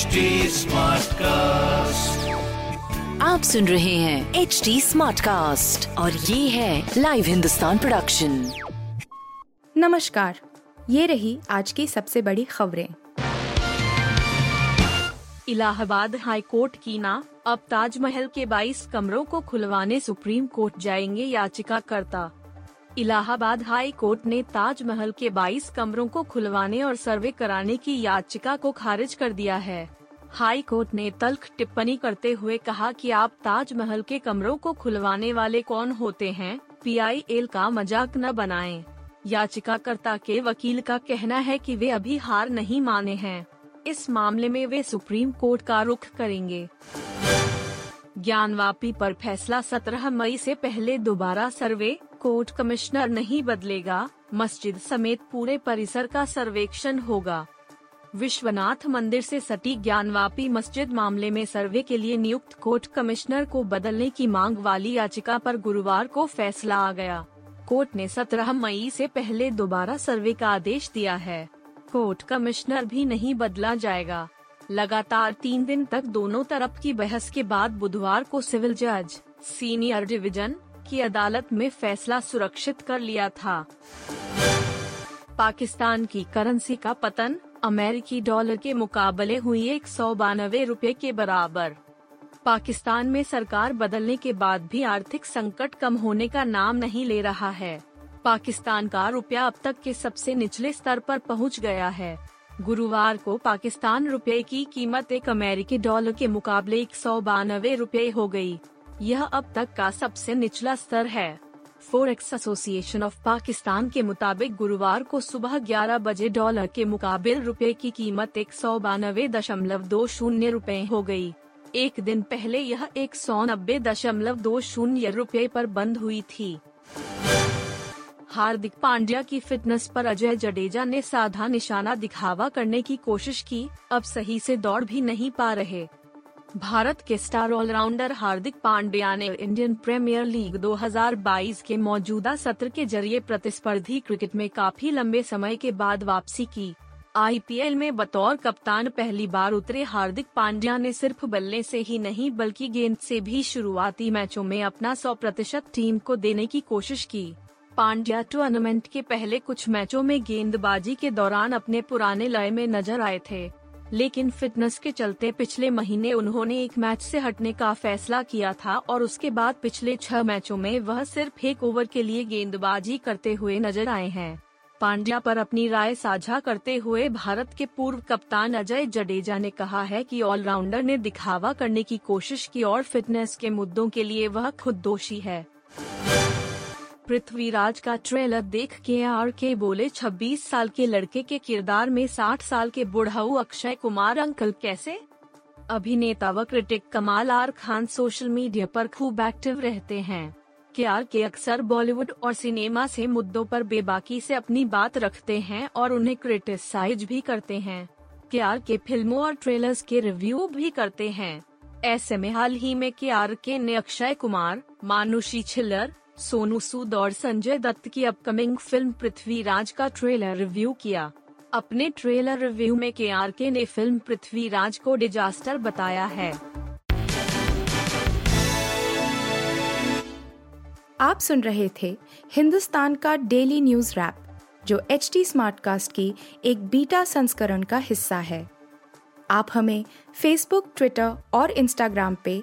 HD cast आप सुन रहे हैं एच डी स्मार्ट कास्ट और ये है लाइव हिंदुस्तान प्रोडक्शन नमस्कार ये रही आज की सबसे बड़ी खबरें। इलाहाबाद हाई कोर्ट की ना अब ताजमहल के 22 कमरों को खुलवाने सुप्रीम कोर्ट जाएँगे याचिकाकर्ता। इलाहाबाद हाई कोर्ट ने ताजमहल के 22 कमरों को खुलवाने और सर्वे कराने की याचिका को खारिज कर दिया है। हाई कोर्ट ने तल्ख टिप्पणी करते हुए कहा कि आप ताजमहल के कमरों को खुलवाने वाले कौन होते हैं? पीआईएल का मज़ाक न बनाएँ। याचिकाकर्ता के वकील का कहना है कि वे अभी हार नहीं माने हैं। इस मामले में वे सुप्रीम कोर्ट का रुख करेंगे। ज्ञानवापी पर फैसला 17 मई से पहले दोबारा सर्वे कोर्ट कमिश्नर नहीं बदलेगा, मस्जिद समेत पूरे परिसर का सर्वेक्षण होगा। विश्वनाथ मंदिर से सटी ज्ञानवापी मस्जिद मामले में सर्वे के लिए नियुक्त कोर्ट कमिश्नर को बदलने की मांग वाली याचिका पर गुरुवार को फैसला आ गया। कोर्ट ने 17 मई से पहले दोबारा सर्वे का आदेश दिया है। कोर्ट कमिश्नर भी नहीं बदला जाएगा। लगातार तीन दिन तक दोनों तरफ़ की बहस के बाद बुधवार को सिविल जज, सीनियर डिवीज़न की अदालत में फैसला सुरक्षित कर लिया था। पाकिस्तान की करेंसी का पतन, अमेरिकी डॉलर के मुकाबले हुई एक सौ बानवे रूपए के बराबर। पाकिस्तान में सरकार बदलने के बाद भी आर्थिक संकट कम होने का नाम नहीं ले रहा है। पाकिस्तान का रुपया अब तक के सबसे निचले स्तर पर पहुँच गया है। गुरुवार को पाकिस्तान रुपए की कीमत एक अमेरिकी डॉलर के मुकाबले एक सौ बानवे रूपए हो गई। यह अब तक का सबसे निचला स्तर है। फोरेक्स एसोसिएशन ऑफ़ पाकिस्तान के मुताबिक गुरुवार को सुबह 11 बजे डॉलर के मुकाबले रुपए की कीमत एक सौ बानवे दशमलव दो शून्य रूपए हो गई। एक दिन पहले यह एक सौ नब्बे दशमलव दो शून्य रूपए पर बंद हुई थी। हार्दिक पांड्या की फिटनेस पर अजय जडेजा ने साधा निशाना दिखावा करने की कोशिश की, अब सही से दौड़ भी नहीं पा रहे। भारत के स्टार ऑलराउंडर हार्दिक पांड्या ने इंडियन प्रीमियर लीग 2022 के मौजूदा सत्र के ज़रिए प्रतिस्पर्धी क्रिकेट में काफ़ी लंबे समय के बाद वापसी की। आईपीएल में बतौर कप्तान पहली बार उतरे हार्दिक पांड्या ने सिर्फ़ बल्ले से ही नहीं, बल्कि गेंद से भी शुरुआती मैचों में अपना 100 प्रतिशत टीम को देने की कोशिश की। पांड्या टूर्नामेंट के पहले कुछ मैचों में गेंदबाजी के दौरान अपने पुराने लय में नज़र आए थे। लेकिन फिटनेस के चलते पिछले महीने उन्होंने एक मैच से हटने का फैसला किया था और उसके बाद पिछले छह मैचों में वह सिर्फ़ एक ओवर के लिए गेंदबाजी करते हुए नज़र आए हैं। पांड्या पर अपनी राय साझा करते हुए भारत के पूर्व कप्तान अजय जडेजा ने कहा है कि ऑलराउंडर ने दिखावा करने की कोशिश की और फिटनेस के मुद्दों के लिए वह खुद दोषी है। पृथ्वीराज का ट्रेलर देख के आर के बोले 26 साल के लड़के के किरदार में 60 साल के बुढ़ाऊ अक्षय कुमार अंकल कैसे? अभिनेता व क्रिटिक कमाल आर खान सोशल मीडिया पर खूब एक्टिव रहते हैं। के आर के अक्सर बॉलीवुड और सिनेमा से मुद्दों पर बेबाकी से अपनी बात रखते हैं और उन्हें क्रिटिसाइज भी करते हैं। के आर के फ़िल्मों और ट्रेलर्स के रिव्यू भी करते हैं। ऐसे में हाल ही में के आर के ने अक्षय कुमार, मानुषी छिल्लर सोनू सूद और संजय दत्त की अपकमिंग फ़िल्म पृथ्वीराज का ट्रेलर रिव्यू किया। अपने ट्रेलर रिव्यू में के आर के ने फ़िल्म पृथ्वीराज को डिजास्टर बताया है। आप सुन रहे थे हिंदुस्तान का डेली न्यूज़ रैप, जो एच टी स्मार्टकास्ट की एक बीटा संस्करण का हिस्सा है। आप हमें फेसबुक ट्विटर और इंस्टाग्राम पे